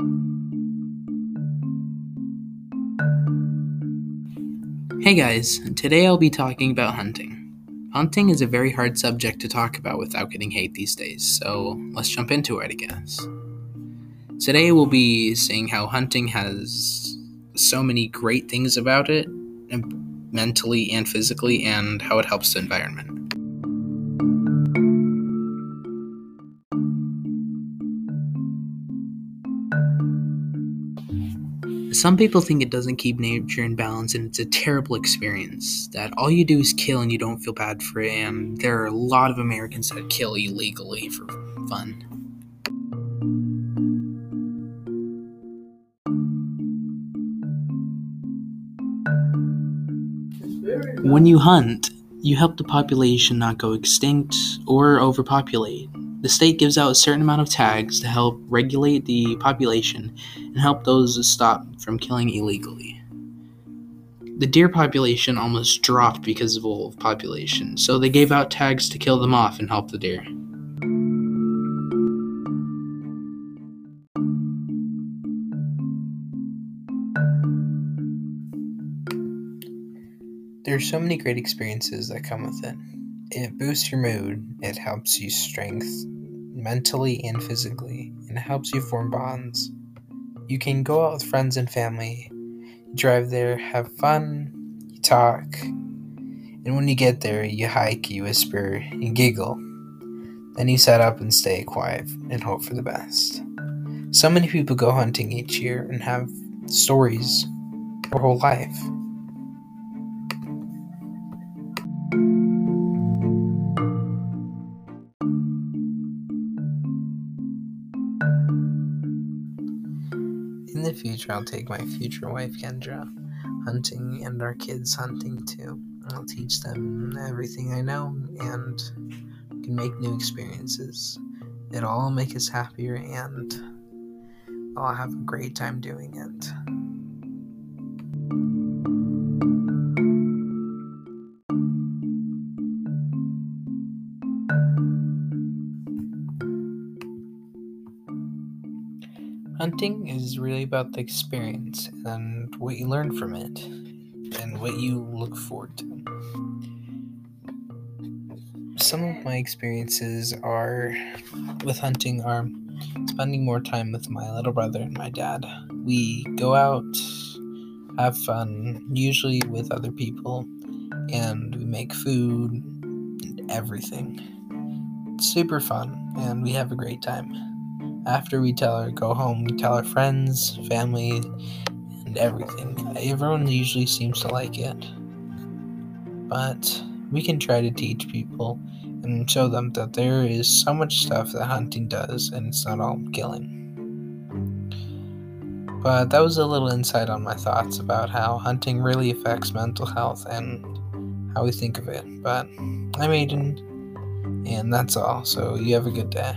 Hey guys, today I'll be talking about hunting. Hunting is a very hard subject to talk about without getting hate these days, so let's jump into it, I guess. Today we'll be seeing how hunting has so many great things about it, mentally and physically, and how it helps the environment. Some people think it doesn't keep nature in balance and it's a terrible experience. That all you do is kill and you don't feel bad for it, and there are a lot of Americans that kill illegally for fun. When you hunt, you help the population not go extinct or overpopulate. The state gives out a certain amount of tags to help regulate the population and help those stop from killing illegally. The deer population almost dropped because of wolf population, so they gave out tags to kill them off and help the deer. There are so many great experiences that come with it. It boosts your mood, it helps you strength mentally and physically, and it helps you form bonds. You can go out with friends and family, drive there, have fun, you talk, and when you get there, you hike, you whisper, you giggle. Then you set up and stay quiet and hope for the best. So many people go hunting each year and have stories their whole life. The future, I'll take my future wife Kendra hunting and our kids hunting too. I'll teach them everything I know and can make new experiences. It'll all make us happier and I'll have a great time doing it. Hunting is really about the experience and what you learn from it and what you look forward to. Some of my experiences are with hunting are spending more time with my little brother and my dad. We go out, have fun, usually with other people, and we make food and everything. It's super fun, and we have a great time. After we tell her go home, we tell our friends, family, and everything. Everyone usually seems to like it. But we can try to teach people and show them that there is so much stuff that hunting does and it's not all killing. But that was a little insight on my thoughts about how hunting really affects mental health and how we think of it. But I'm Aiden, and that's all. So you have a good day.